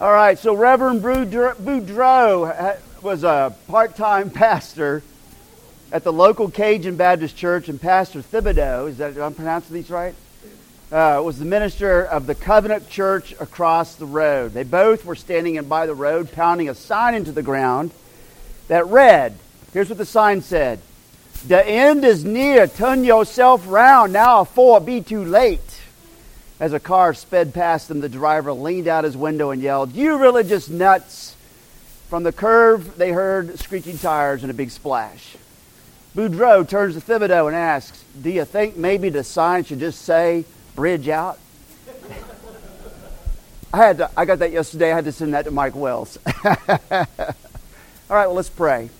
All right, so Reverend Boudreau was a part time pastor at the local Cajun Baptist Church, and Pastor Thibodeau, is that, I'm pronouncing these right? Uh, was the minister of the Covenant Church across the road. They both were standing in by the road, pounding a sign into the ground that read, here's what the sign said The end is near, turn yourself round, now it be too late. As a car sped past them, the driver leaned out his window and yelled, You religious nuts! From the curve, they heard screeching tires and a big splash. Boudreau turns to Thibodeau and asks, Do you think maybe the sign should just say, Bridge out? I, had to, I got that yesterday. I had to send that to Mike Wells. All right, well, let's pray.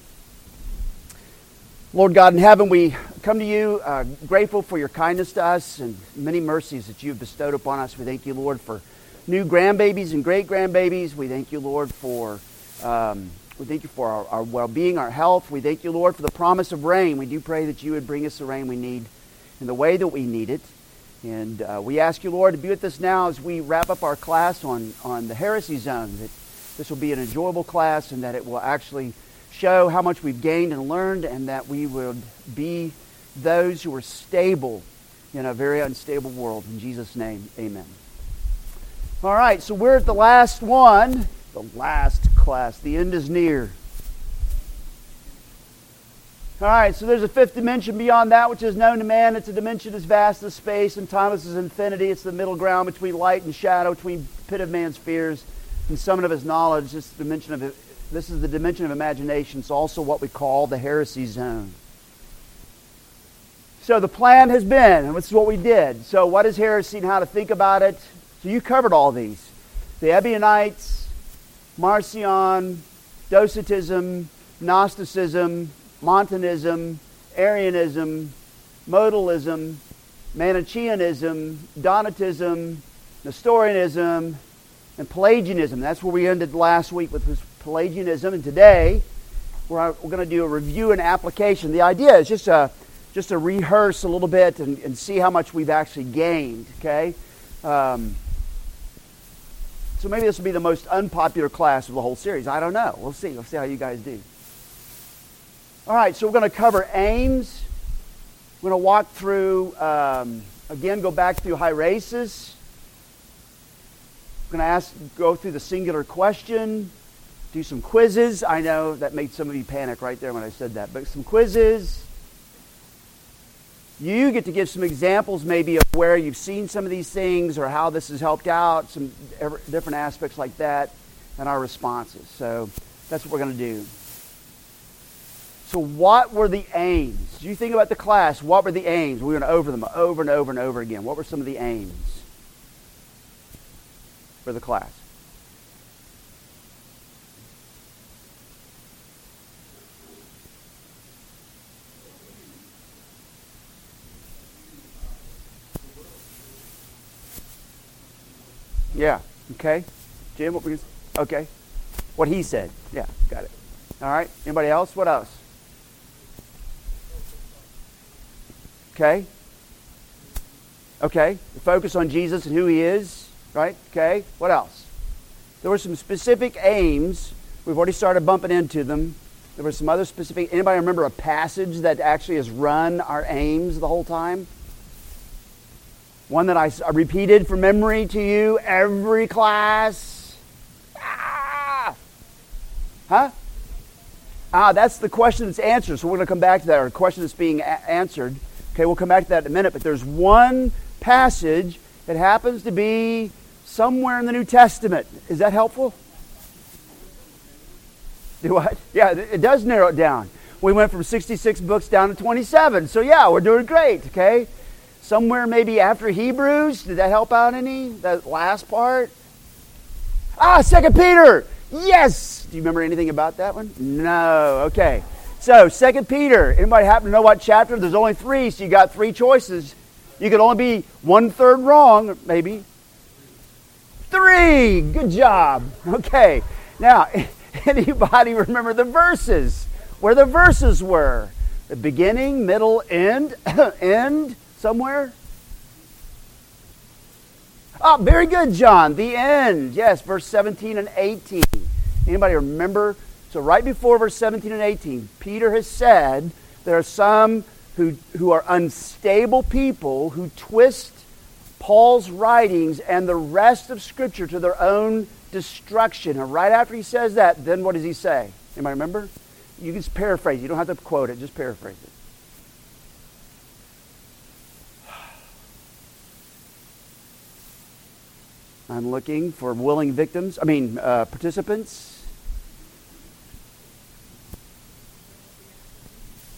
Lord God in heaven, we come to you uh, grateful for your kindness to us and many mercies that you have bestowed upon us. We thank you, Lord, for new grandbabies and great grandbabies. We thank you, Lord, for um, we thank you for our, our well-being, our health. We thank you, Lord, for the promise of rain. We do pray that you would bring us the rain we need in the way that we need it. And uh, we ask you, Lord, to be with us now as we wrap up our class on, on the heresy zone. That this will be an enjoyable class and that it will actually show how much we've gained and learned, and that we would be those who are stable in a very unstable world. In Jesus' name, amen. All right, so we're at the last one, the last class. The end is near. All right, so there's a fifth dimension beyond that which is known to man. It's a dimension as vast as space and time as infinity. It's the middle ground between light and shadow, between pit of man's fears and summit of his knowledge. This dimension of this is the dimension of imagination. It's also what we call the heresy zone. So the plan has been, and this is what we did. So what is heresy and how to think about it? So you covered all these. The Ebionites, Marcion, Docetism, Gnosticism, Montanism, Arianism, Modalism, Manichaeanism, Donatism, Nestorianism, and Pelagianism. That's where we ended last week with Pelagianism, and today we're, we're going to do a review and application. The idea is just a just to rehearse a little bit and, and see how much we've actually gained. Okay, um, so maybe this will be the most unpopular class of the whole series. I don't know. We'll see. We'll see how you guys do. All right, so we're going to cover aims. We're going to walk through um, again. Go back through hairesis. We're going to ask, go through the singular question do some quizzes. I know that made some of you panic right there when I said that, but some quizzes. You get to give some examples maybe of where you've seen some of these things or how this has helped out, some different aspects like that, and our responses. So that's what we're going to do. So, what were the aims? Do you think about the class? What were the aims? We're going to over them over and over and over again. What were some of the aims for the class? Yeah. Okay. Jim, what you? Okay. What he said. Yeah. Got it. All right. Anybody else? What else? Okay. Okay. The focus on Jesus and who he is. Right. Okay. What else? There were some specific aims. We've already started bumping into them. There were some other specific. Anybody remember a passage that actually has run our aims the whole time? One that I repeated from memory to you every class. Ah! Huh? Ah, that's the question that's answered. So we're going to come back to that, or question that's being a- answered. Okay, we'll come back to that in a minute. But there's one passage that happens to be somewhere in the New Testament. Is that helpful? Do what? Yeah, it does narrow it down. We went from 66 books down to 27. So yeah, we're doing great, okay? Somewhere maybe after Hebrews. Did that help out any? That last part? Ah, Second Peter. Yes. Do you remember anything about that one? No. Okay. So Second Peter. Anybody happen to know what chapter? There's only three, so you got three choices. You could only be one third wrong, maybe. Three. Good job. Okay. Now, anybody remember the verses? Where the verses were? The beginning, middle, end, end somewhere? Oh, very good, John. The end. Yes, verse 17 and 18. Anybody remember? So right before verse 17 and 18, Peter has said there are some who, who are unstable people who twist Paul's writings and the rest of Scripture to their own destruction. And right after he says that, then what does he say? Anybody remember? You can just paraphrase. You don't have to quote it. Just paraphrase it. I'm looking for willing victims. I mean, uh, participants.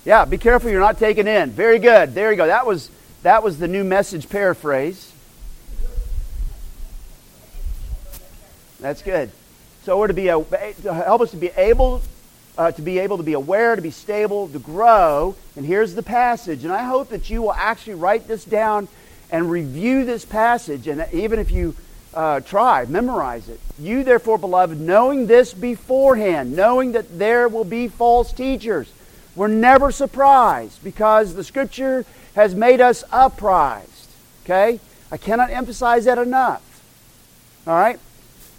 Yeah, be careful you're not taken in. Very good. There you go. That was that was the new message paraphrase. That's good. So we're to be a, to help us to be able uh, to be able to be aware, to be stable, to grow. And here's the passage. And I hope that you will actually write this down and review this passage. And even if you uh, try, memorize it. You, therefore, beloved, knowing this beforehand, knowing that there will be false teachers, we're never surprised because the Scripture has made us apprised. Okay? I cannot emphasize that enough. All right?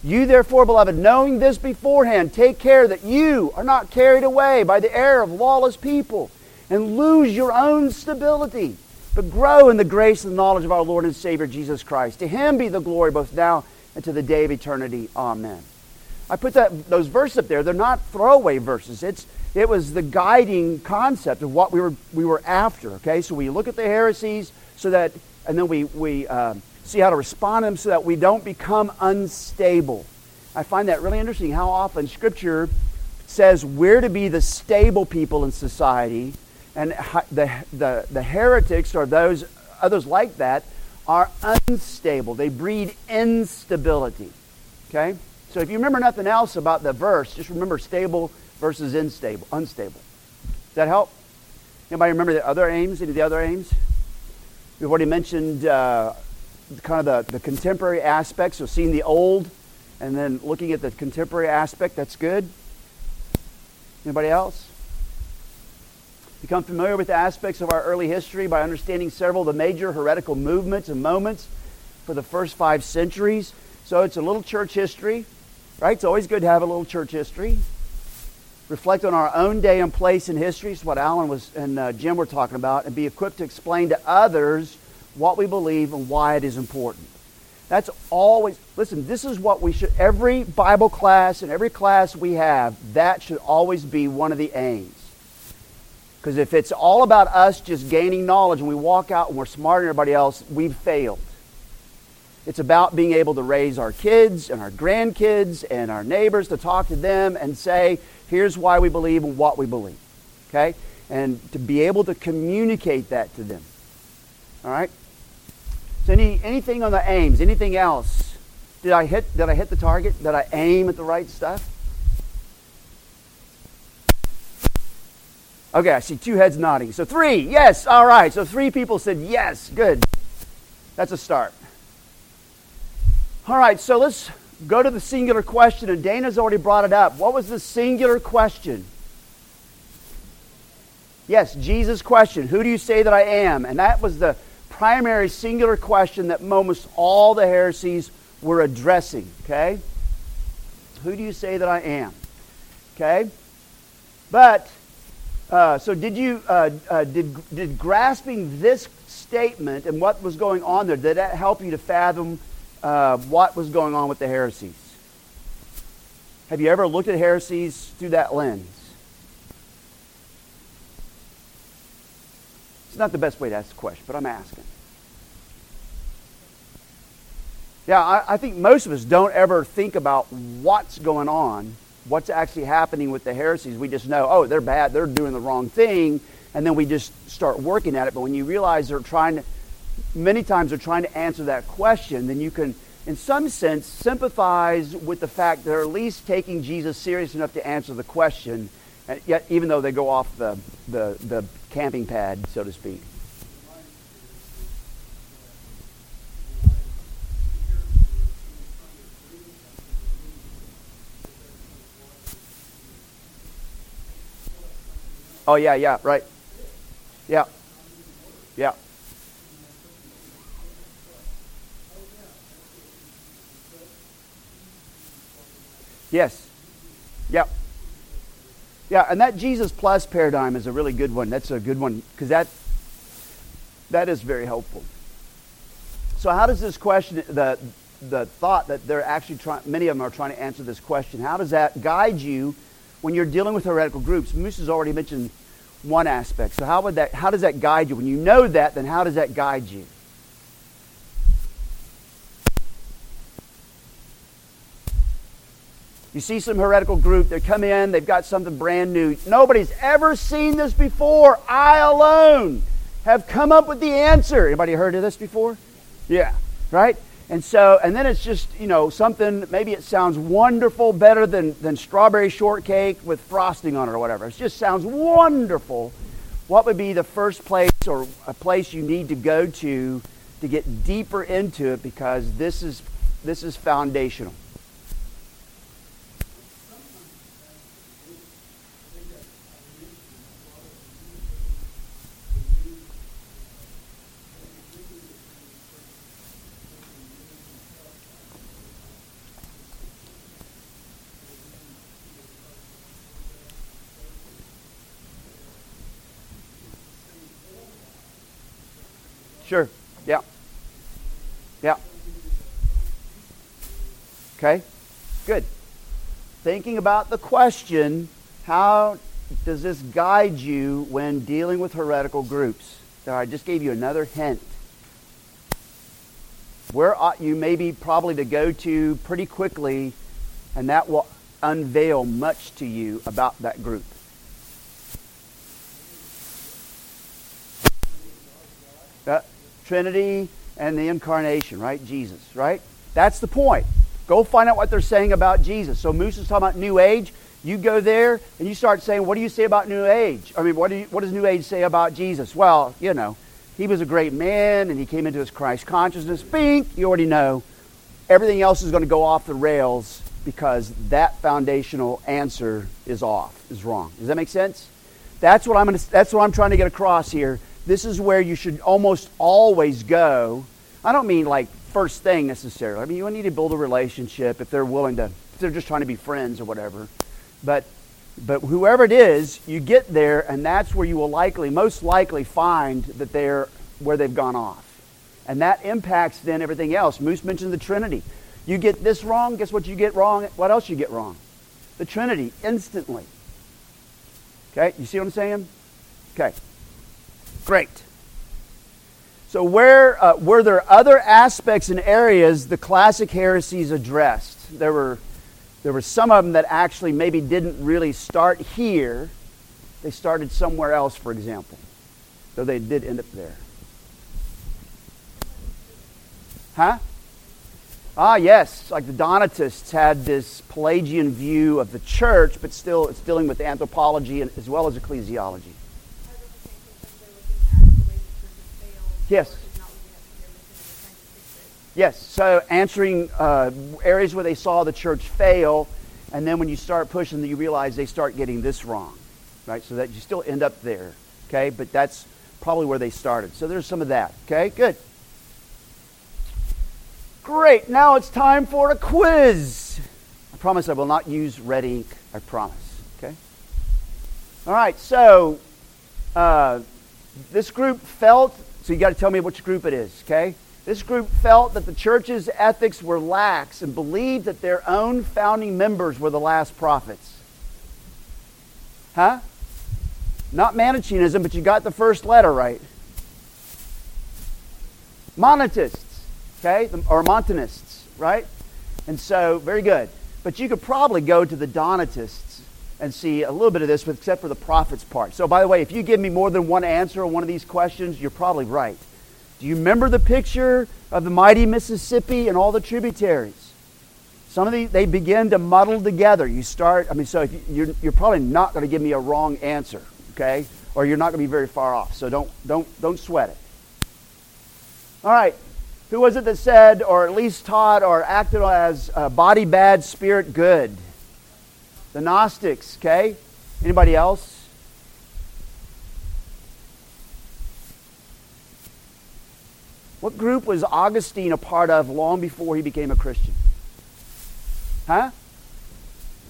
You, therefore, beloved, knowing this beforehand, take care that you are not carried away by the error of lawless people and lose your own stability, but grow in the grace and knowledge of our Lord and Savior Jesus Christ. To him be the glory both now and to the day of eternity. Amen. I put that, those verses up there. They're not throwaway verses. It's, it was the guiding concept of what we were, we were after. Okay, so we look at the heresies so that, and then we, we uh, see how to respond to them so that we don't become unstable. I find that really interesting how often Scripture says we're to be the stable people in society, and the, the, the heretics or those others like that are unstable. They breed instability. Okay? So if you remember nothing else about the verse, just remember stable versus unstable. Unstable. Does that help? Anybody remember the other aims? Any of the other aims? We've already mentioned uh, kind of the, the contemporary aspects, so seeing the old and then looking at the contemporary aspect, that's good. Anybody else? Become familiar with the aspects of our early history by understanding several of the major heretical movements and moments for the first five centuries. So it's a little church history, right? It's always good to have a little church history. Reflect on our own day and place in history. It's what Alan was and uh, Jim were talking about, and be equipped to explain to others what we believe and why it is important. That's always, listen, this is what we should, every Bible class and every class we have, that should always be one of the aims. Because if it's all about us just gaining knowledge and we walk out and we're smarter than everybody else, we've failed. It's about being able to raise our kids and our grandkids and our neighbors to talk to them and say, here's why we believe and what we believe. Okay? And to be able to communicate that to them. All right? So any, anything on the aims, anything else? Did I hit did I hit the target? Did I aim at the right stuff? Okay, I see two heads nodding. So three, yes, all right. So three people said yes, good. That's a start. All right, so let's go to the singular question, and Dana's already brought it up. What was the singular question? Yes, Jesus' question. Who do you say that I am? And that was the primary singular question that almost all the heresies were addressing. Okay? Who do you say that I am? Okay? But, uh, so did you, uh, uh, did, did grasping this statement and what was going on there, did that help you to fathom uh, what was going on with the heresies? Have you ever looked at heresies through that lens? It's not the best way to ask the question, but I'm asking. Yeah, I, I, think most of us don't ever think about what's going on, what's actually happening with the heresies. We just know, oh, they're bad, they're doing the wrong thing, and then we just start working at it. But when you realize they're trying to, many times they're trying to answer that question, then you can, in some sense, sympathize with the fact they're at least taking Jesus serious enough to answer the question, and yet even though they go off the, the, the camping pad, so to speak. Oh, yeah, yeah, right. Yeah. Yeah. Yes. Yeah. Yeah, and that Jesus plus paradigm is a really good one. That's a good one because that that is very helpful. So how does this question the the thought that they're actually trying many of them are trying to answer this question, how does that guide you when you're dealing with heretical groups? Moose has already mentioned one aspect. So how would that how does that guide you? When you know that, then how does that guide you? You see some heretical group, they come in, they've got something brand new. Nobody's ever seen this before. I alone have come up with the answer. Anybody heard of this before? Yeah, right? And so, and then it's just, you know, something, maybe it sounds wonderful, better than, than strawberry shortcake with frosting on it or whatever. It just sounds wonderful. What would be the first place or a place you need to go to to get deeper into it because this is, this is foundational? Sure. Yeah. Yeah. Okay. Good. Thinking about the question, how does this guide you when dealing with heretical groups? So I just gave you another hint. Where ought you maybe probably to go to pretty quickly, and that will unveil much to you about that group. Uh, Trinity and the incarnation, right? Jesus, right? That's the point. Go find out what they're saying about Jesus. So Moose is talking about New Age. You go there and you start saying, what do you say about New Age? I mean, what, do you, what does New Age say about Jesus? Well, you know, he was a great man and he came into his Christ consciousness. Bink, you already know. Everything else is going to go off the rails because that foundational answer is off, is wrong. Does that make sense? That's what I'm, to, that's what I'm trying to get across here this is where you should almost always go. I don't mean like first thing necessarily. I mean, you need to build a relationship if they're willing to, if they're just trying to be friends or whatever. But, but whoever it is, you get there, and that's where you will likely, most likely, find that they're where they've gone off. And that impacts then everything else. Moose mentioned the Trinity. You get this wrong, guess what you get wrong? What else you get wrong? The Trinity, instantly. Okay, you see what I'm saying? Okay. Great. So, where uh, were there other aspects and areas the classic heresies addressed? There were, there were some of them that actually maybe didn't really start here. They started somewhere else, for example. Though they did end up there. Huh? Ah, yes. Like the Donatists had this Pelagian view of the church, but still it's dealing with anthropology as well as ecclesiology. Yes. Yes. So answering uh, areas where they saw the church fail, and then when you start pushing, you realize they start getting this wrong, right? So that you still end up there, okay? But that's probably where they started. So there's some of that. Okay, good. Great. Now it's time for a quiz. I promise I will not use red ink. I promise. Okay. All right. So uh, this group felt so you got to tell me which group it is, okay? This group felt that the church's ethics were lax and believed that their own founding members were the last prophets. Huh? Not Manichaeism, but you got the first letter right. Monetists, okay? Or Montanists, right? And so, very good. But you could probably go to the Donatists and see a little bit of this, except for the prophets part. So, by the way, if you give me more than one answer on one of these questions, you're probably right. Do you remember the picture of the mighty Mississippi and all the tributaries? Some of these, they begin to muddle together. You start, I mean, so you, you're, you're probably not going to give me a wrong answer, okay? Or you're not going to be very far off. So don't, don't, don't sweat it. All right. Who was it that said, or at least taught, or acted as uh, body bad, spirit good? The Gnostics, okay? Anybody else? What group was Augustine a part of long before he became a Christian? Huh?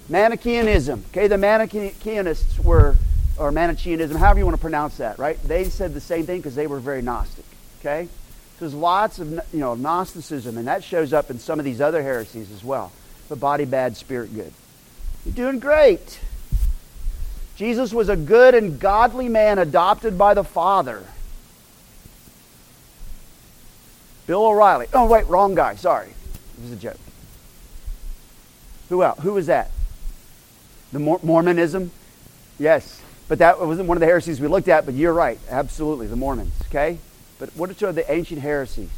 Manichaeanism. Okay, the Manichaeanists were, or Manichaeanism, however you want to pronounce that, right? They said the same thing because they were very Gnostic. Okay? So there's lots of you know Gnosticism, and that shows up in some of these other heresies as well. But body bad, spirit good. You're doing great. Jesus was a good and godly man adopted by the Father. Bill O'Reilly. Oh, wait, wrong guy. Sorry. It was a joke. Who else? Who was that? The Mormonism? Yes. But that wasn't one of the heresies we looked at, but you're right. Absolutely. The Mormons. Okay? But what are the ancient heresies?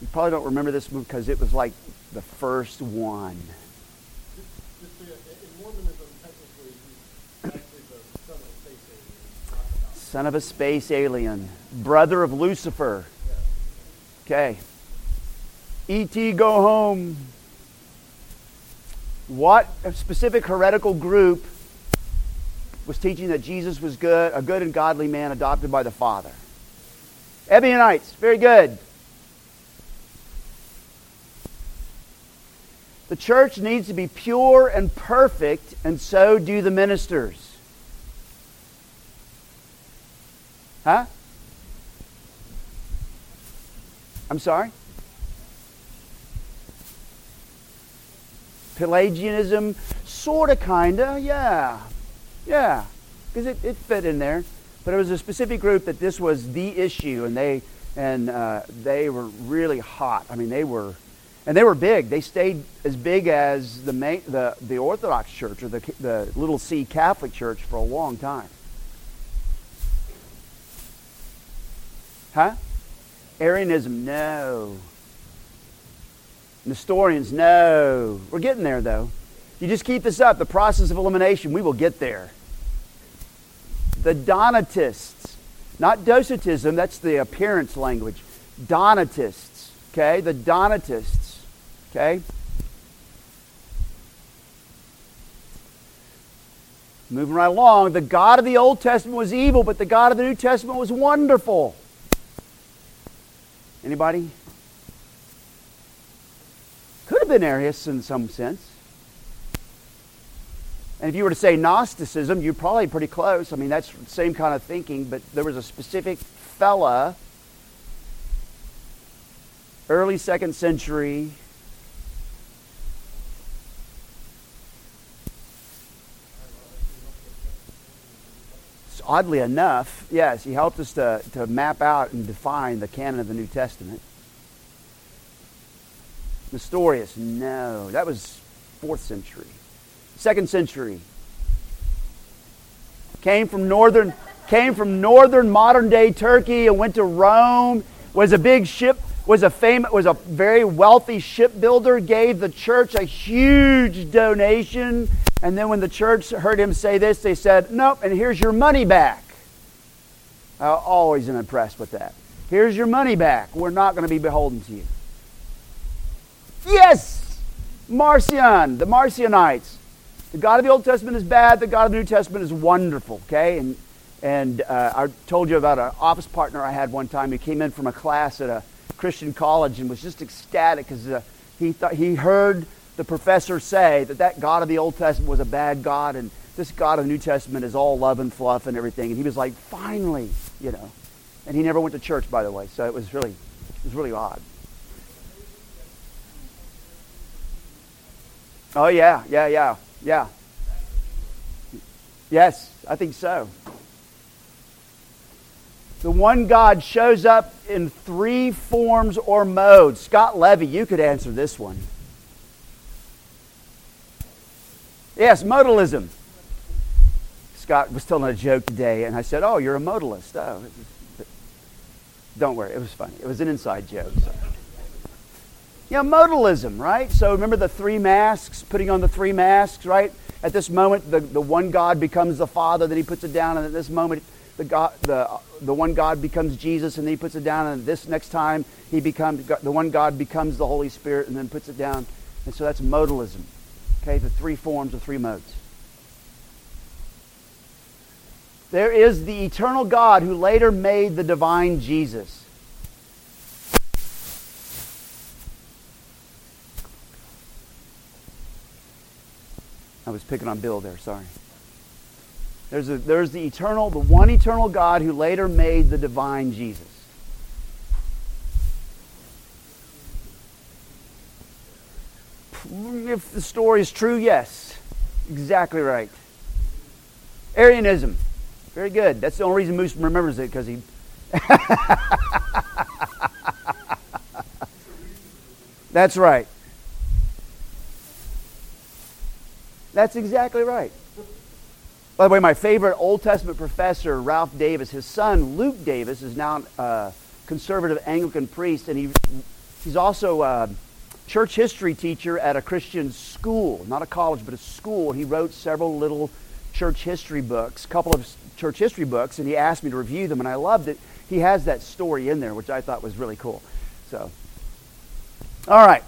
You probably don't remember this because it was like the first one. Son of a space alien, brother of Lucifer. Okay. E.T. go home. What specific heretical group was teaching that Jesus was good, a good and godly man adopted by the Father? Ebionites, very good. The church needs to be pure and perfect, and so do the ministers. Huh? I'm sorry? Pelagianism, sort of, kind of, yeah. Yeah, because it, it fit in there. But it was a specific group that this was the issue, and they and uh, they were really hot. I mean, they were, and they were big. They stayed as big as the main, the the Orthodox Church or the the Little C Catholic Church for a long time. Huh? Arianism, no. Nestorians, no. We're getting there, though. You just keep this up, the process of elimination, we will get there. The Donatists, not Docetism, that's the appearance language. Donatists, okay? The Donatists, okay? Moving right along, the God of the Old Testament was evil, but the God of the New Testament was wonderful. Anybody? Could have been Arius in some sense. And if you were to say Gnosticism, you're probably pretty close. I mean, that's the same kind of thinking, but there was a specific fella, early second century, oddly enough, yes, he helped us to, to map out and define the canon of the New Testament. Nestorius, no, that was fourth century. Second century. Came from northern came from northern modern day Turkey and went to Rome, was a big ship, was a famous was a very wealthy shipbuilder, gave the church a huge donation and then when the church heard him say this, they said, Nope, and here's your money back. I always am impressed with that. Here's your money back. We're not going to be beholden to you. Yes! Marcion, the Marcionites. The God of the Old Testament is bad, the God of the New Testament is wonderful, okay? And, and uh, I told you about an office partner I had one time who came in from a class at a Christian college and was just ecstatic because uh, he, thought, he heard the professors say that that God of the Old Testament was a bad God and this God of the New Testament is all love and fluff and everything. And he was like, finally, you know. And he never went to church, by the way, so it was really, it was really odd. Oh yeah, yeah, yeah, yeah. Yes, I think so. The one God shows up in three forms or modes. Scott Levy, you could answer this one. Yes, modalism. Scott was telling a joke today, and I said, Oh, you're a modalist. Oh, don't worry, it was funny. It was an inside joke. So. Yeah, modalism, right? So remember the three masks, putting on the three masks, right? At this moment, the, the one God becomes the Father, then he puts it down, and at this moment, the, God, the, the one God becomes Jesus, and then he puts it down, and this next time, he becomes, the one God becomes the Holy Spirit, and then puts it down. And so that's modalism. Okay, the three forms, the three modes. There is the eternal God who later made the divine Jesus. I was picking on Bill there, sorry. There's, a, there's the eternal, the one eternal God who later made the divine Jesus. If the story is true, yes. Exactly right. Arianism. Very good. That's the only reason Moose remembers it because he. That's right. That's exactly right. By the way, my favorite Old Testament professor, Ralph Davis, his son, Luke Davis, is now a conservative Anglican priest, and he, he's also a church history teacher at a Christian school, not a college, but a school. He wrote several little church history books, a couple of church history books, and he asked me to review them, and I loved it. He has that story in there, which I thought was really cool. So, all right.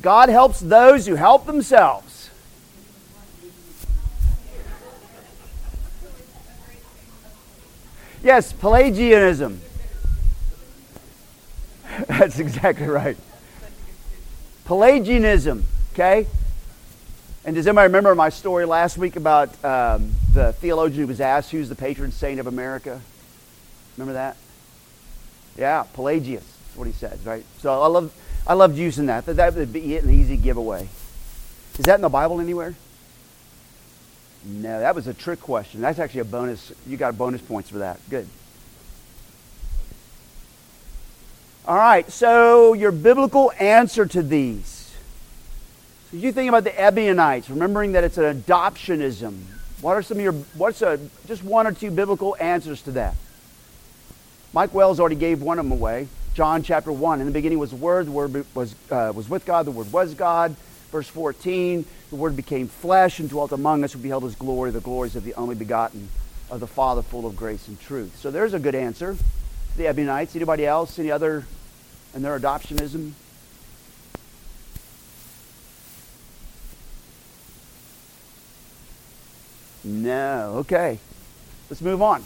God helps those who help themselves. Yes, Pelagianism. That's exactly right. Pelagianism, okay? And does anybody remember my story last week about um, the theologian who was asked who's the patron saint of America? Remember that? Yeah, Pelagius. That's what he says, right? So I love, I loved using that. That would be an easy giveaway. Is that in the Bible anywhere? No, that was a trick question. That's actually a bonus. You got bonus points for that. Good. All right, so your biblical answer to these. So you think about the Ebionites, remembering that it's an adoptionism. What are some of your, what's a, just one or two biblical answers to that? Mike Wells already gave one of them away. John chapter 1. In the beginning was the Word, the Word was, uh, was with God, the Word was God. Verse 14, the Word became flesh and dwelt among us. We beheld His glory, the glories of the only begotten of the Father, full of grace and truth. So there's a good answer. The Ebionites. Anybody else? Any other in their adoptionism? No. Okay. Let's move on.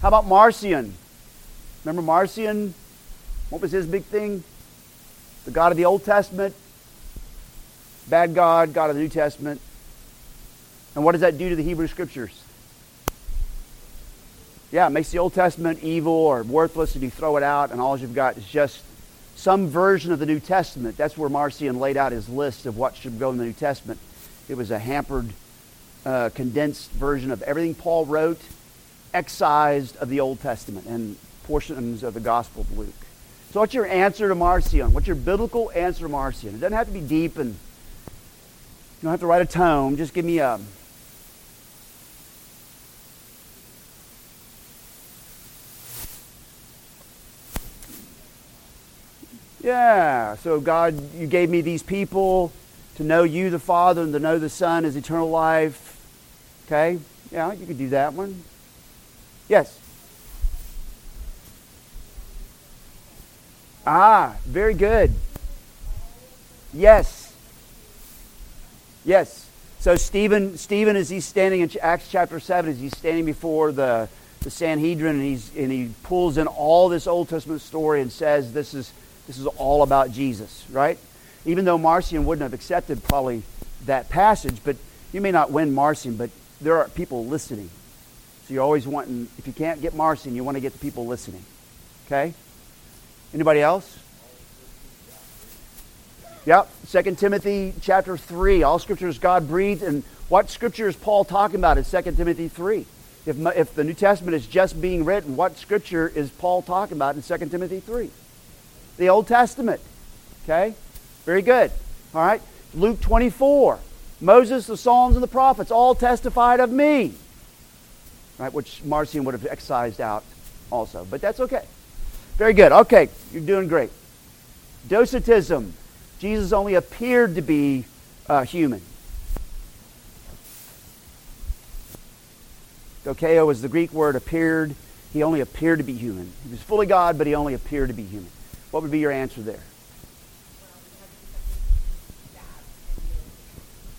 How about Marcion? Remember Marcion? What was his big thing? The God of the Old Testament, bad God, God of the New Testament. And what does that do to the Hebrew Scriptures? Yeah, it makes the Old Testament evil or worthless, and you throw it out, and all you've got is just some version of the New Testament. That's where Marcion laid out his list of what should go in the New Testament. It was a hampered, uh, condensed version of everything Paul wrote, excised of the Old Testament and portions of the Gospel of Luke. So, what's your answer to Marcion? What's your biblical answer to Marcion? It doesn't have to be deep and you don't have to write a tome. Just give me a. Yeah, so God, you gave me these people to know you, the Father, and to know the Son as eternal life. Okay? Yeah, you could do that one. Yes. Ah, very good. Yes. Yes. So Stephen, Stephen, as he's standing in Acts chapter seven, as he's standing before the, the Sanhedrin, and he's and he pulls in all this Old Testament story and says this is this is all about Jesus, right? Even though Marcion wouldn't have accepted probably that passage, but you may not win Marcion, but there are people listening. So you're always wanting, if you can't get Marcion, you want to get the people listening. Okay? Anybody else? Yep. 2 Timothy chapter 3. All scripture is God breathed. And what scripture is Paul talking about in 2 Timothy 3? If, if the New Testament is just being written, what scripture is Paul talking about in 2 Timothy 3? The Old Testament. Okay? Very good. All right. Luke 24. Moses, the Psalms, and the prophets all testified of me. Right, which Marcion would have excised out also. But that's okay. Very good. Okay, you're doing great. Docetism. Jesus only appeared to be uh, human. Dokeo is the Greek word appeared. He only appeared to be human. He was fully God, but he only appeared to be human. What would be your answer there?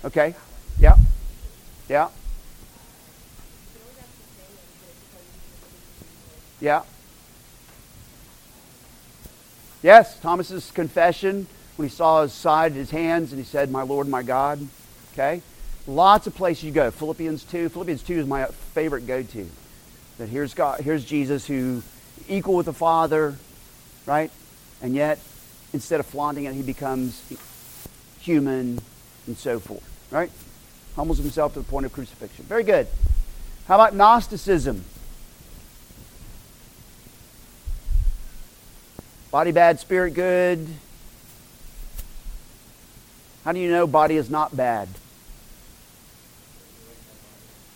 Okay. Yeah. Yeah. Yeah. Yes, Thomas's confession when he saw his side, his hands, and he said, My Lord, my God. Okay? Lots of places you go. Philippians 2. Philippians 2 is my favorite go to. That here's God, here's Jesus who equal with the Father, right? And yet, instead of flaunting it, he becomes human and so forth, right? Humbles himself to the point of crucifixion. Very good. How about Gnosticism? Body bad, spirit good. How do you know body is not bad?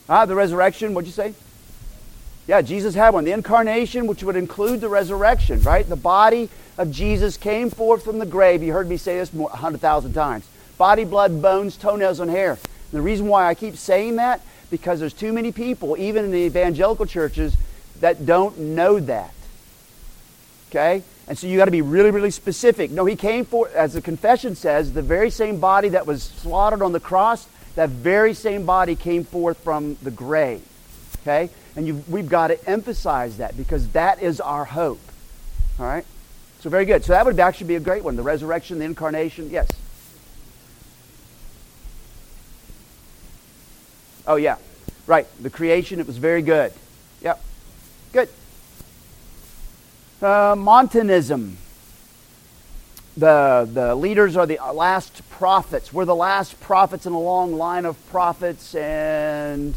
Ah, the resurrection, what'd you say? Yeah, Jesus had one. The incarnation, which would include the resurrection, right? The body of Jesus came forth from the grave. You heard me say this a 100,000 times. Body, blood, bones, toenails, and hair. And the reason why I keep saying that, because there's too many people, even in the evangelical churches, that don't know that. Okay? And so you got to be really, really specific. No, he came for, as the confession says, the very same body that was slaughtered on the cross, that very same body came forth from the grave. Okay? And we've got to emphasize that because that is our hope. All right? So very good. So that would actually be a great one. The resurrection, the incarnation. Yes. Oh, yeah. Right. The creation, it was very good. Yep. Good. Uh, Montanism. The, the leaders are the last prophets. We're the last prophets in a long line of prophets, and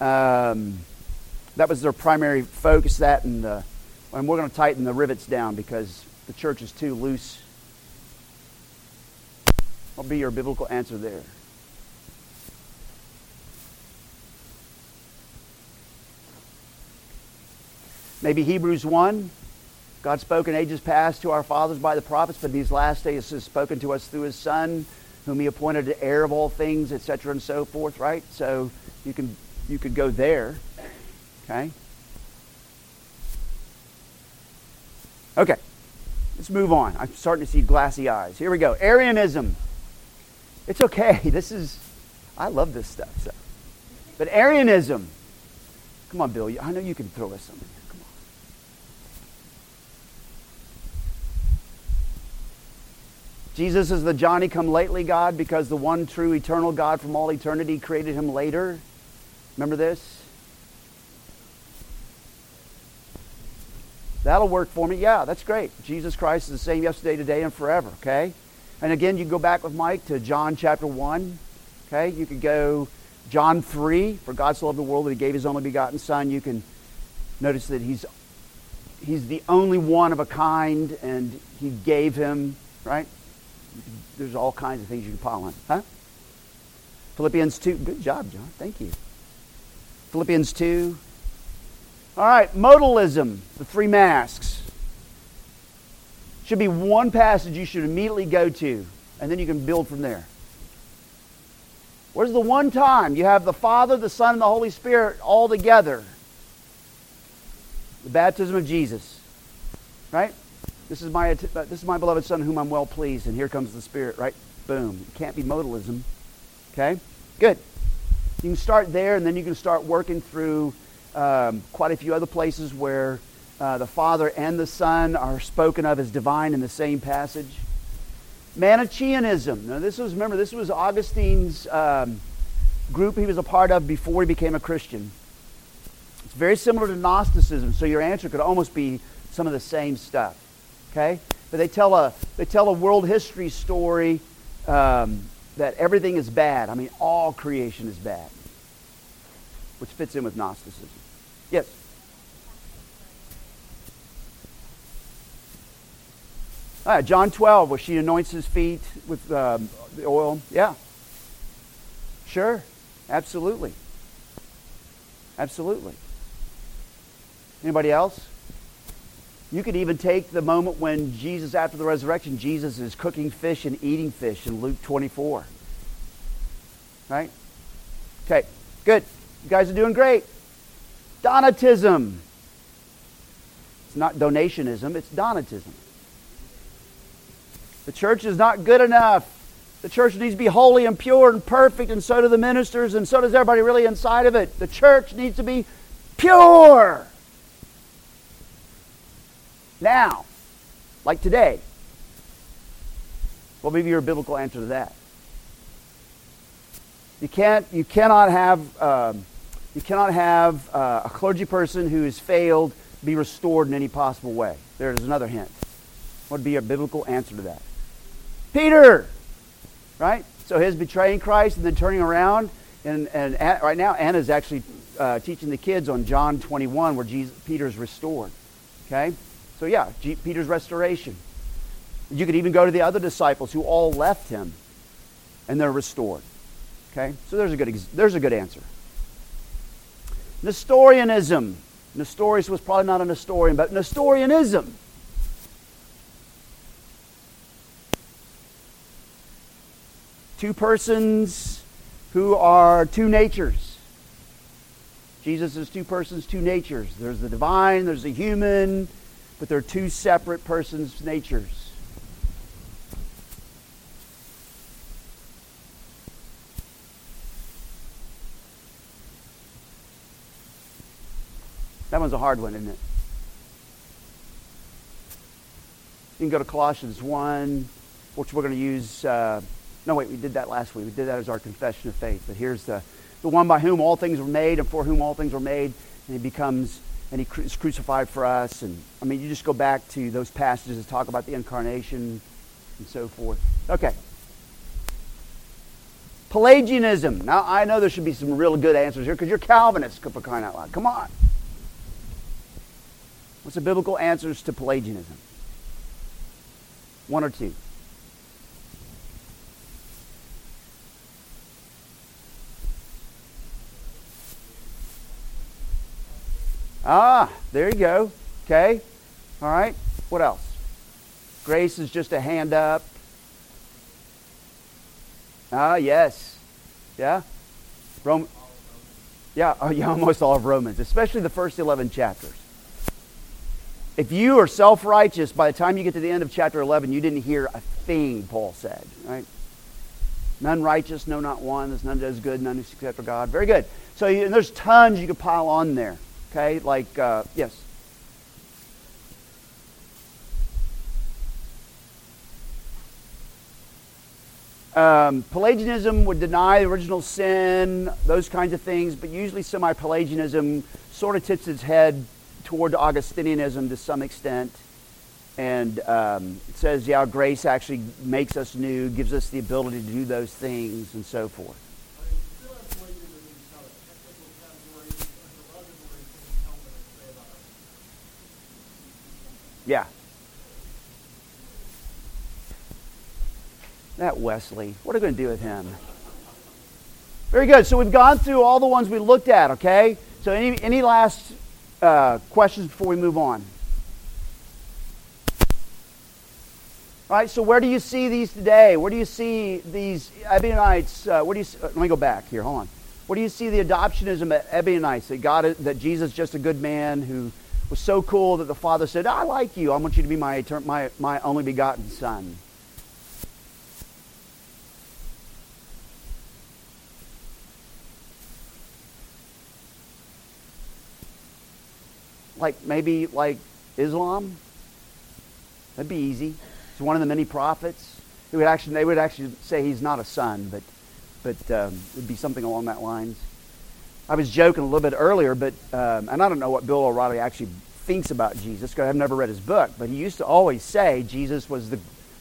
um, that was their primary focus. That and the, and we're going to tighten the rivets down because the church is too loose. What'll be your biblical answer there? Maybe Hebrews 1. God spoke in ages past to our fathers by the prophets, but in these last days has spoken to us through his Son, whom he appointed heir of all things, etc., and so forth, right? So you can you could go there. Okay? Okay. Let's move on. I'm starting to see glassy eyes. Here we go. Arianism. It's okay. This is I love this stuff. So. But Arianism. Come on, Bill. I know you can throw us something. Here. Come on. Jesus is the Johnny come lately God because the one true eternal God from all eternity created him later. Remember this? That'll work for me. Yeah, that's great. Jesus Christ is the same yesterday, today, and forever. Okay? And again, you go back with Mike to John chapter 1. Okay? You could go John 3. For God so loved the world that he gave his only begotten Son. You can notice that he's, he's the only one of a kind, and he gave him, right? there's all kinds of things you can pile on. Huh? Philippians 2. Good job, John. Thank you. Philippians 2. All right, modalism, the three masks. Should be one passage you should immediately go to, and then you can build from there. Where's the one time you have the Father, the Son, and the Holy Spirit all together? The baptism of Jesus. Right? This is my this is my beloved son whom I'm well pleased, and here comes the Spirit, right? Boom. It can't be modalism. Okay? Good. You can start there, and then you can start working through um, quite a few other places where uh, the Father and the Son are spoken of as divine in the same passage. Manichaeanism. Now, this was, remember, this was Augustine's um, group he was a part of before he became a Christian. It's very similar to Gnosticism, so your answer could almost be some of the same stuff. Okay? But they tell a, they tell a world history story um, that everything is bad. I mean, all creation is bad, which fits in with Gnosticism. Yes? All right, John 12, where she anoints his feet with um, the oil. Yeah. Sure. Absolutely. Absolutely. Anybody else? You could even take the moment when Jesus, after the resurrection, Jesus is cooking fish and eating fish in Luke 24. Right? Okay, good. You guys are doing great. Donatism. It's not donationism, it's Donatism. The church is not good enough. The church needs to be holy and pure and perfect, and so do the ministers, and so does everybody really inside of it. The church needs to be pure. Now, like today, what would be your biblical answer to that? You can't. You cannot have. Um, you cannot have uh, a clergy person who has failed be restored in any possible way. There's another hint. What would be a biblical answer to that? Peter, right? So his betraying Christ and then turning around, and and right now Anna's actually uh, teaching the kids on John 21 where Jesus, Peter's restored. Okay, so yeah, G, Peter's restoration. You could even go to the other disciples who all left him, and they're restored. Okay, so there's a good there's a good answer. Nestorianism. Nestorius was probably not a Nestorian, but Nestorianism. Two persons who are two natures. Jesus is two persons, two natures. There's the divine, there's the human, but they're two separate persons' natures. That one's a hard one, isn't it? You can go to Colossians 1, which we're going to use. Uh, no, wait, we did that last week. We did that as our confession of faith. But here's the, the one by whom all things were made and for whom all things were made. And he becomes, and he is crucified for us. And I mean, you just go back to those passages that talk about the incarnation and so forth. Okay. Pelagianism. Now, I know there should be some real good answers here because you're Calvinists, for crying out loud. Come on. What's the biblical answers to Pelagianism? One or two. Ah, there you go. Okay. All right. What else? Grace is just a hand up. Ah, yes. Yeah. Rome. Yeah, oh, yeah, almost all of Romans, especially the first 11 chapters. If you are self righteous, by the time you get to the end of chapter 11, you didn't hear a thing Paul said, right? None righteous, no, not one. There's none does good, none who seeks after God. Very good. So you, and there's tons you could pile on there. Okay, like uh, yes. Um, Pelagianism would deny the original sin, those kinds of things, but usually semi Pelagianism sort of tips its head toward Augustinianism to some extent. And um, it says, yeah, grace actually makes us new, gives us the ability to do those things, and so forth. Yeah. That Wesley. What are we going to do with him? Very good. So we've gone through all the ones we looked at, okay? So any, any last uh, questions before we move on? All right, so where do you see these today? Where do you see these Ebionites? Uh, where do you see, uh, let me go back here. Hold on. Where do you see the adoptionism at Ebionites? That God, that Jesus is just a good man who was so cool that the Father said, "I like you. I want you to be my my my only begotten Son." Like maybe like Islam. That'd be easy. He's one of the many prophets. It would actually, they would actually say he's not a son, but, but um, it would be something along that lines. I was joking a little bit earlier, but um, and I don't know what Bill O'Reilly actually thinks about Jesus because I've never read his book, but he used to always say Jesus was the,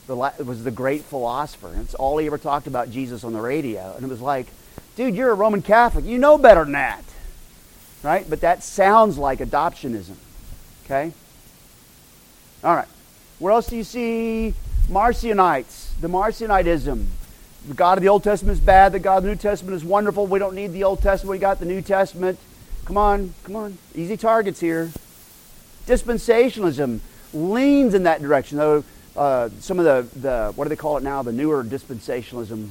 the was the great philosopher. And it's all he ever talked about Jesus on the radio, and it was like, dude, you're a Roman Catholic, you know better than that right? But that sounds like adoptionism. Okay? All right. Where else do you see Marcionites? The Marcionitism. The God of the Old Testament is bad. The God of the New Testament is wonderful. We don't need the Old Testament. We got the New Testament. Come on, come on. Easy targets here. Dispensationalism leans in that direction, though uh, some of the, the, what do they call it now, the newer dispensationalism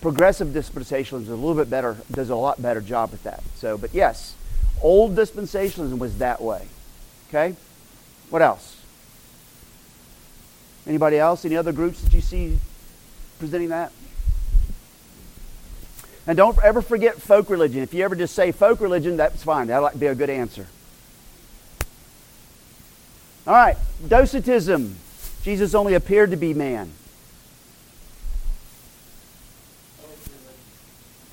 progressive dispensationalism is a little bit better, does a lot better job with that. So, but yes, old dispensationalism was that way. Okay? What else? Anybody else? Any other groups that you see presenting that? And don't ever forget folk religion. If you ever just say folk religion, that's fine. That'll be a good answer. All right, docetism. Jesus only appeared to be man.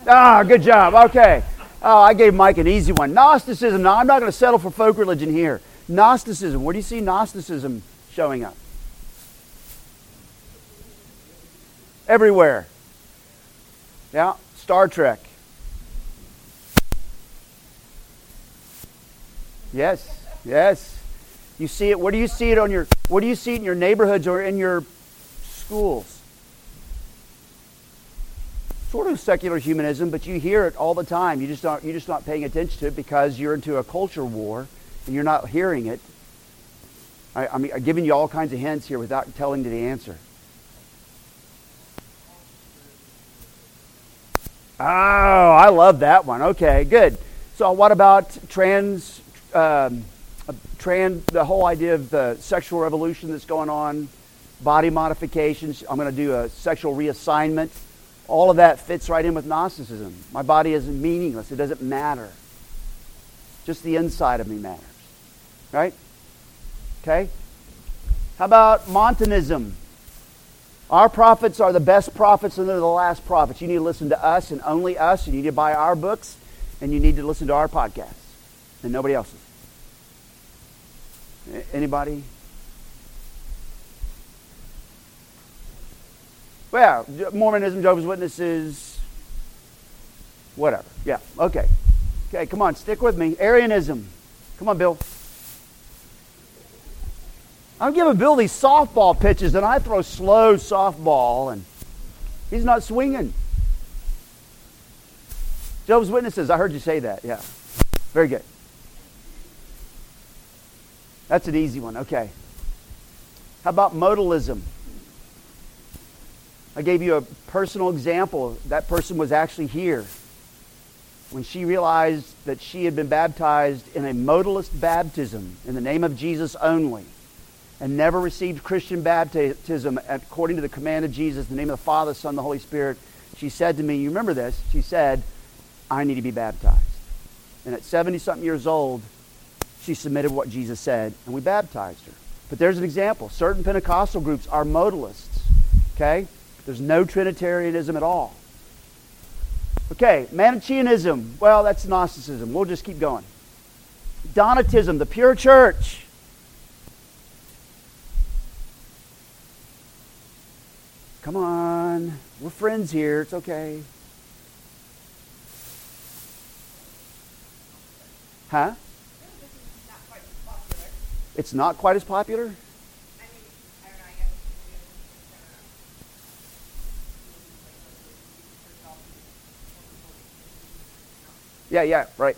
Ah, good job. Okay. Oh, I gave Mike an easy one. Gnosticism. Now, I'm not going to settle for folk religion here. Gnosticism. Where do you see Gnosticism showing up? Everywhere. Yeah, Star Trek. Yes, yes. You see it. Where do you see it on your? Where do you see it in your neighborhoods or in your schools? Sort of secular humanism, but you hear it all the time. You just aren't. You're just not paying attention to it because you're into a culture war and you're not hearing it. I, I'm giving you all kinds of hints here without telling you the answer. Oh, I love that one. Okay, good. So, what about trans, um, trans, the whole idea of the sexual revolution that's going on, body modifications? I'm going to do a sexual reassignment. All of that fits right in with Gnosticism. My body is meaningless, it doesn't matter. Just the inside of me matters. Right? Okay? How about Montanism? Our prophets are the best prophets and they're the last prophets. You need to listen to us and only us. And you need to buy our books and you need to listen to our podcasts and nobody else's. Anybody? Well, Mormonism, Jehovah's Witnesses, whatever. Yeah, okay. Okay, come on, stick with me. Arianism. Come on, Bill. I'm giving Bill these softball pitches, and I throw slow softball, and he's not swinging. Jehovah's Witnesses, I heard you say that. Yeah. Very good. That's an easy one. Okay. How about modalism? I gave you a personal example. That person was actually here when she realized that she had been baptized in a modalist baptism in the name of Jesus only and never received Christian baptism according to the command of Jesus, the name of the Father, Son, the Holy Spirit, she said to me, You remember this? She said, I need to be baptized. And at 70 something years old, she submitted what Jesus said, and we baptized her. But there's an example. Certain Pentecostal groups are modalists. Okay? There's no Trinitarianism at all. Okay, Manichaeanism. Well, that's Gnosticism. We'll just keep going. Donatism, the pure church. Come on. We're friends here. It's okay. Huh? It's not quite as popular? Yeah, yeah, right.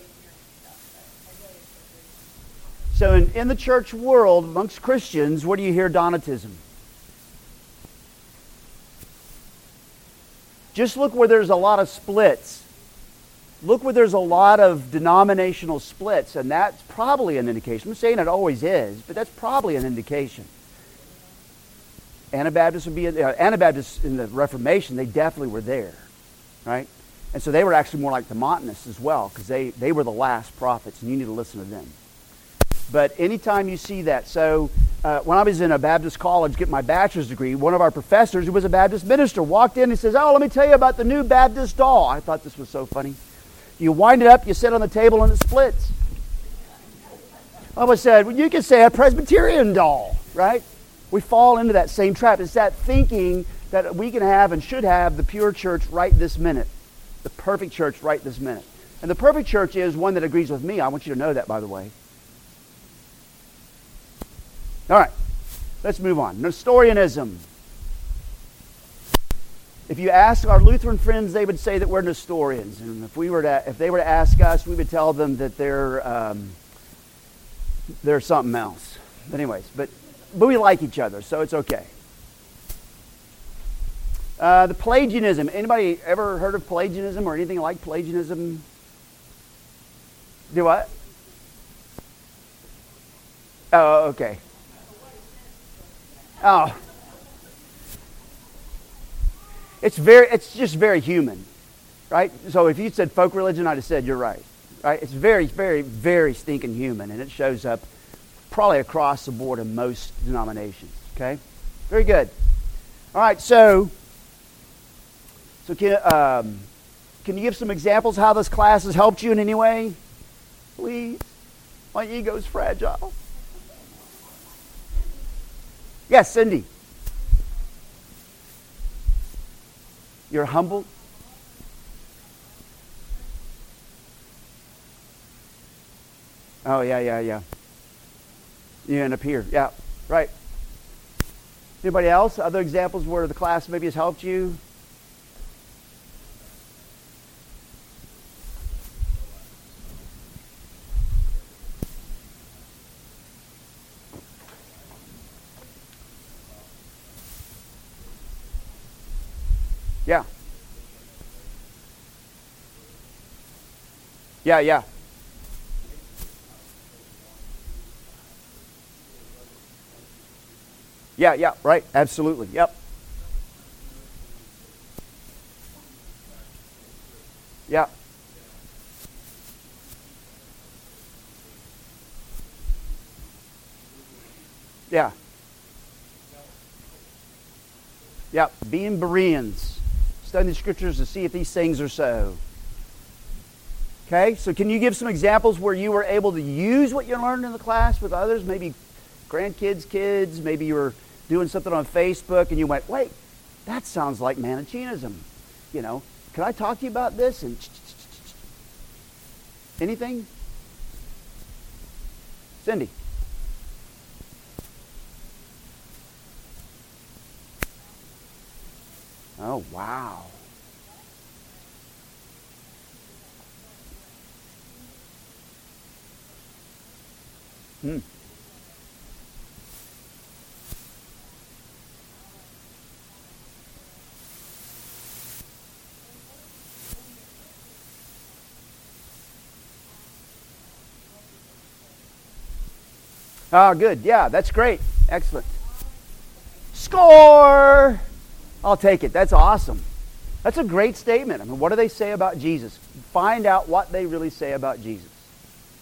So, in, in the church world, amongst Christians, what do you hear Donatism? Just look where there's a lot of splits. Look where there's a lot of denominational splits, and that's probably an indication. I'm saying it always is, but that's probably an indication. Anabaptists would be uh, Anabaptists in the Reformation. They definitely were there, right? And so they were actually more like the Montanists as well, because they, they were the last prophets, and you need to listen to them. But anytime you see that, so uh, when I was in a Baptist college getting my bachelor's degree, one of our professors, who was a Baptist minister, walked in and he says, Oh, let me tell you about the new Baptist doll. I thought this was so funny. You wind it up, you sit on the table, and it splits. I always said, well, you could say a Presbyterian doll, right? We fall into that same trap. It's that thinking that we can have and should have the pure church right this minute, the perfect church right this minute. And the perfect church is one that agrees with me. I want you to know that, by the way. All right, let's move on. Nestorianism. If you ask our Lutheran friends, they would say that we're Nestorians, and if we were to, if they were to ask us, we would tell them that they're um, they're something else. Anyways, but but we like each other, so it's okay. Uh, the Pelagianism. Anybody ever heard of Pelagianism or anything like Pelagianism? Do what? Oh, okay. Oh. It's very it's just very human. Right? So if you said folk religion, I'd have said you're right. Right? It's very, very, very stinking human, and it shows up probably across the board in most denominations. Okay? Very good. All right, so so um, Can you give some examples how this class has helped you in any way? Please. My ego's fragile. Yes, Cindy. You're humble. Oh, yeah, yeah, yeah. You end up here. Yeah, right. Anybody else? Other examples where the class maybe has helped you? Yeah. Yeah, yeah. Yeah, yeah, right. Absolutely. Yep. Yeah. Yeah. Yeah. Being Bereans. Studying the scriptures to see if these things are so. Okay, so can you give some examples where you were able to use what you learned in the class with others? Maybe grandkids, kids, maybe you were doing something on Facebook and you went, wait, that sounds like Manichaeism. You know, can I talk to you about this? And anything? Cindy. Oh, wow. Hmm. Oh, good. Yeah, that's great. Excellent. Score! I'll take it. That's awesome. That's a great statement. I mean, what do they say about Jesus? Find out what they really say about Jesus.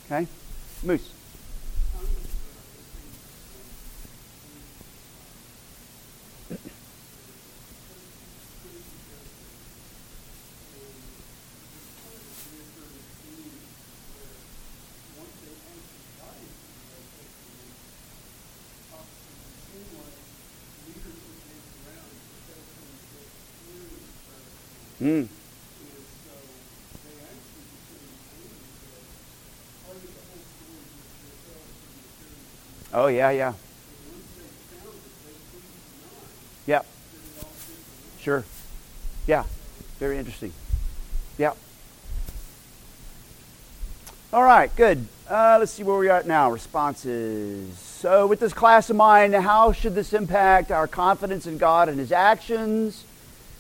Okay? Moose. Mm. Oh, yeah, yeah. Yeah. Sure. Yeah. Very interesting. Yeah. All right, good. Uh, let's see where we are at now. Responses. So, with this class in mind, how should this impact our confidence in God and His actions?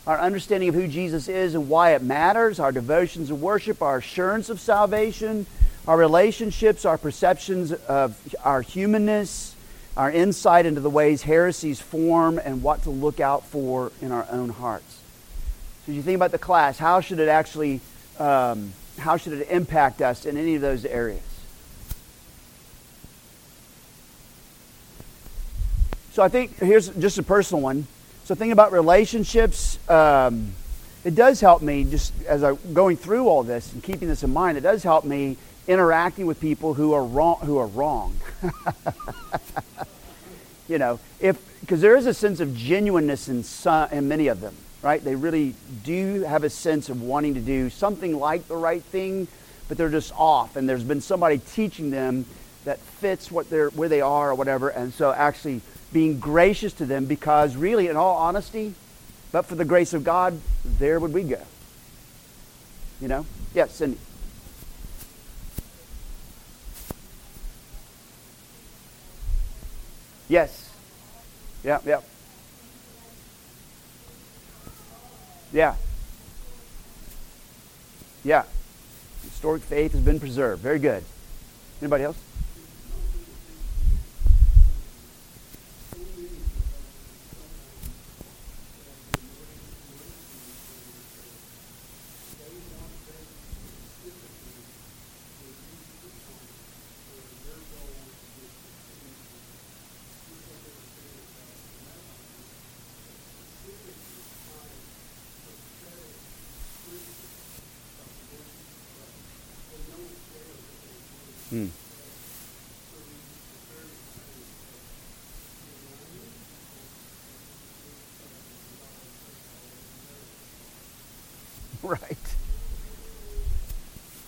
Our understanding of who Jesus is and why it matters, our devotions and worship, our assurance of salvation, our relationships, our perceptions of our humanness, our insight into the ways heresies form, and what to look out for in our own hearts. So, as you think about the class, how should it actually, um, how should it impact us in any of those areas? So, I think here's just a personal one. So thinking about relationships, um, it does help me just as I'm going through all this and keeping this in mind. It does help me interacting with people who are wrong. Who are wrong. you know, if because there is a sense of genuineness in some, in many of them, right? They really do have a sense of wanting to do something like the right thing, but they're just off. And there's been somebody teaching them that fits what they're where they are or whatever, and so actually being gracious to them because, really, in all honesty, but for the grace of God, there would we go. You know? Yes, Cindy. Yes. Yeah, yeah. Yeah. Yeah. Historic faith has been preserved. Very good. Anybody else?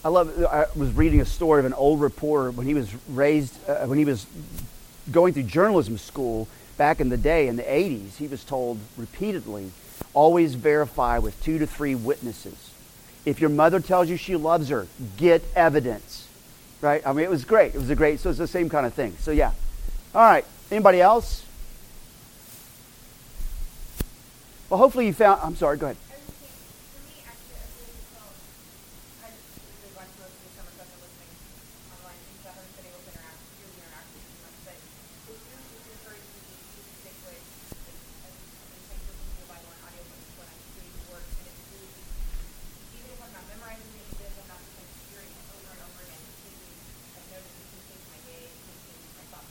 I love. I was reading a story of an old reporter when he was raised, uh, when he was going through journalism school back in the day in the 80s. He was told repeatedly, always verify with two to three witnesses. If your mother tells you she loves her, get evidence. Right? I mean, it was great. It was a great. So it's the same kind of thing. So yeah. All right. Anybody else? Well, hopefully you found. I'm sorry. Go ahead.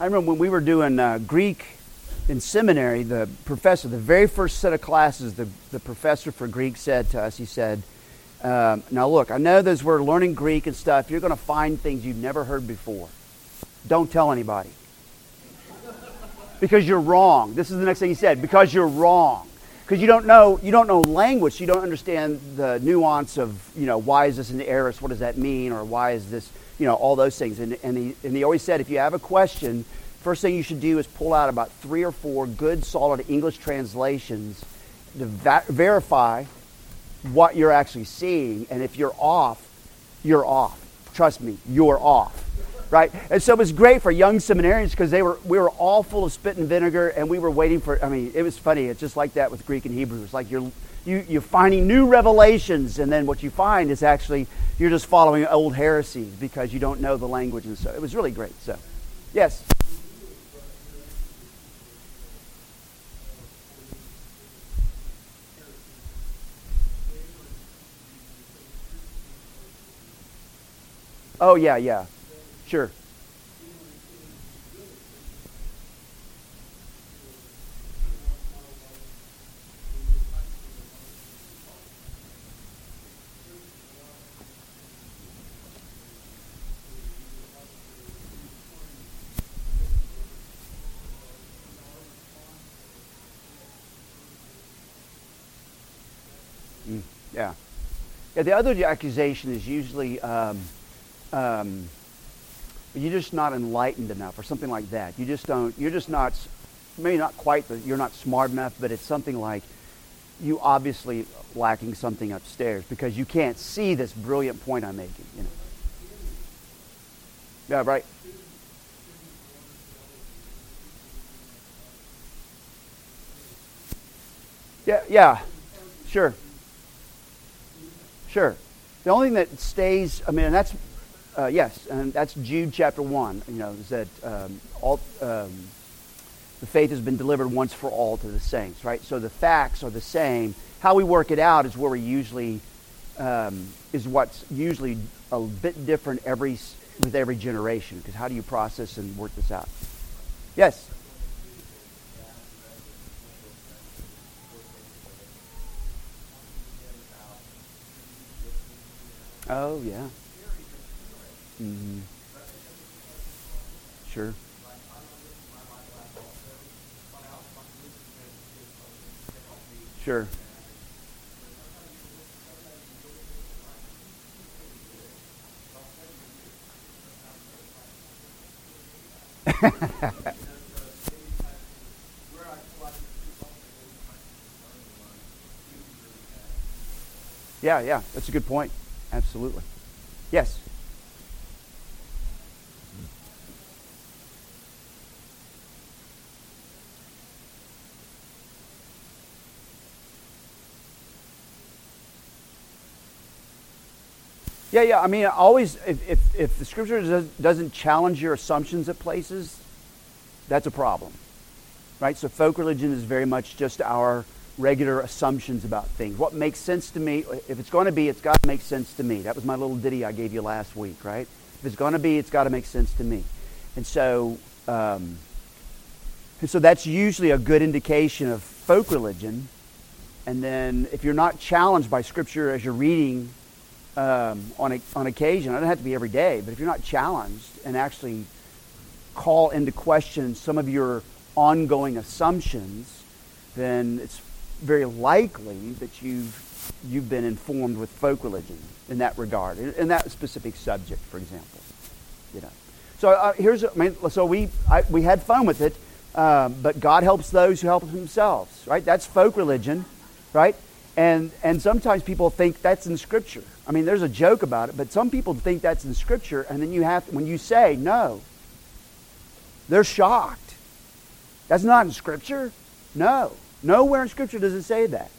I remember when we were doing uh, Greek in seminary, the professor, the very first set of classes, the, the professor for Greek said to us, he said, um, Now look, I know as we're learning Greek and stuff, you're going to find things you've never heard before. Don't tell anybody. because you're wrong. This is the next thing he said, because you're wrong. Because you don't know you don't know language, you don't understand the nuance of you know why is this an aorist? What does that mean? Or why is this you know, all those things. And, and, he, and he always said, if you have a question, first thing you should do is pull out about three or four good, solid English translations to va- verify what you're actually seeing. And if you're off, you're off. Trust me, you're off. Right? And so it was great for young seminarians because they were we were all full of spit and vinegar and we were waiting for I mean, it was funny. It's just like that with Greek and Hebrew. It's like you're you, you're finding new revelations, and then what you find is actually you're just following old heresies because you don't know the language and so it was really great. So, yes. Oh yeah, yeah, sure. Yeah. Yeah, the other accusation is usually um, um, you're just not enlightened enough or something like that. You just don't, you're just not, maybe not quite, you're not smart enough, but it's something like you obviously lacking something upstairs because you can't see this brilliant point I'm making. You know. Yeah, right. Yeah, yeah, sure. Sure. The only thing that stays, I mean, that's, uh, yes, and that's Jude chapter 1, you know, is that um, all, um, the faith has been delivered once for all to the saints, right? So the facts are the same. How we work it out is where we usually, um, is what's usually a bit different every, with every generation, because how do you process and work this out? Yes? Oh, yeah. Mm-hmm. Sure. Sure. yeah, yeah, that's a good point. Absolutely. Yes. Yeah, yeah. I mean, always, if, if, if the scripture does, doesn't challenge your assumptions at places, that's a problem. Right? So, folk religion is very much just our regular assumptions about things. What makes sense to me, if it's going to be, it's got to make sense to me. That was my little ditty I gave you last week, right? If it's going to be, it's got to make sense to me. And so, um, and so that's usually a good indication of folk religion. And then if you're not challenged by Scripture as you're reading um, on, a, on occasion, it doesn't have to be every day, but if you're not challenged and actually call into question some of your ongoing assumptions, then it's very likely that you've you've been informed with folk religion in that regard, in, in that specific subject, for example. You know. So uh, here's, I mean, so we I, we had fun with it, um, but God helps those who help themselves, right? That's folk religion, right? And and sometimes people think that's in Scripture. I mean, there's a joke about it, but some people think that's in Scripture, and then you have when you say no, they're shocked. That's not in Scripture. No, nowhere in Scripture does it say that.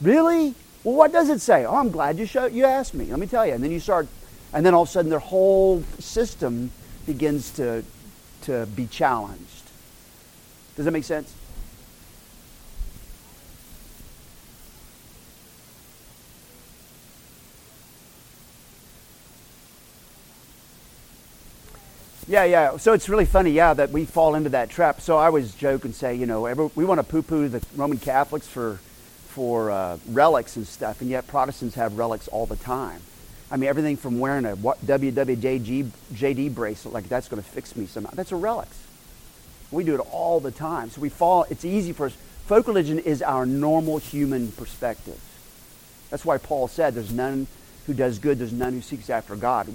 Really? Well, what does it say? Oh, I'm glad you show, you asked me. Let me tell you. And then you start, and then all of a sudden their whole system begins to to be challenged. Does that make sense? Yeah, yeah. So it's really funny, yeah, that we fall into that trap. So I always joke and say, you know, every, we want to poo-poo the Roman Catholics for for uh, relics and stuff, and yet Protestants have relics all the time. I mean, everything from wearing a WWJD JD bracelet, like that's going to fix me somehow. That's a relic. We do it all the time. So we fall, it's easy for us. Folk religion is our normal human perspective. That's why Paul said there's none who does good, there's none who seeks after God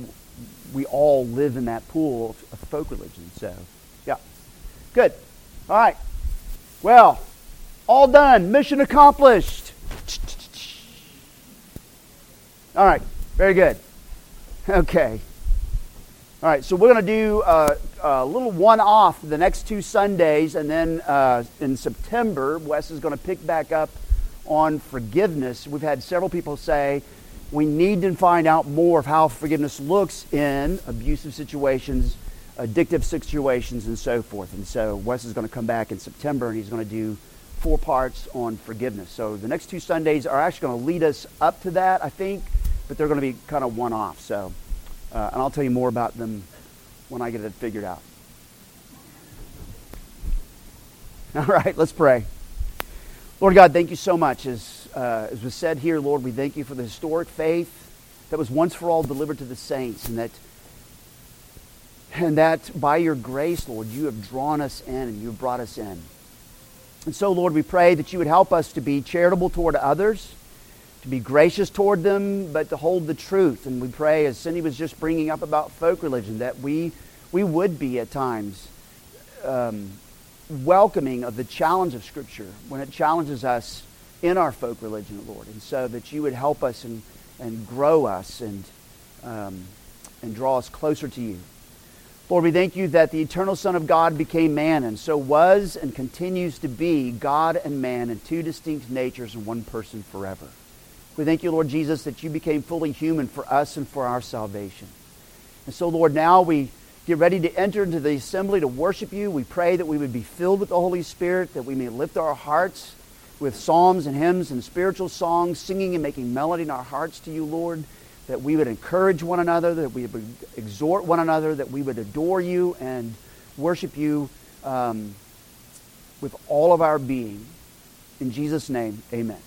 we all live in that pool of, of folk religion. So, yeah. Good. All right. Well, all done. Mission accomplished. All right. Very good. Okay. All right. So we're going to do a, a little one off the next two Sundays. And then uh, in September, Wes is going to pick back up on forgiveness. We've had several people say, we need to find out more of how forgiveness looks in abusive situations, addictive situations, and so forth. And so Wes is going to come back in September and he's going to do four parts on forgiveness. So the next two Sundays are actually going to lead us up to that, I think, but they're going to be kind of one off. So, uh, and I'll tell you more about them when I get it figured out. All right, let's pray. Lord God, thank you so much. As uh, as was said here, Lord, we thank you for the historic faith that was once for all delivered to the saints, and that and that by your grace, Lord, you have drawn us in and you have brought us in. And so, Lord, we pray that you would help us to be charitable toward others, to be gracious toward them, but to hold the truth. And we pray, as Cindy was just bringing up about folk religion, that we we would be at times um, welcoming of the challenge of Scripture when it challenges us in our folk religion, Lord, and so that you would help us and, and grow us and, um, and draw us closer to you. Lord, we thank you that the eternal Son of God became man and so was and continues to be God and man in two distinct natures in one person forever. We thank you, Lord Jesus, that you became fully human for us and for our salvation. And so, Lord, now we get ready to enter into the assembly to worship you. We pray that we would be filled with the Holy Spirit, that we may lift our hearts with psalms and hymns and spiritual songs, singing and making melody in our hearts to you, Lord, that we would encourage one another, that we would exhort one another, that we would adore you and worship you um, with all of our being. In Jesus' name, amen.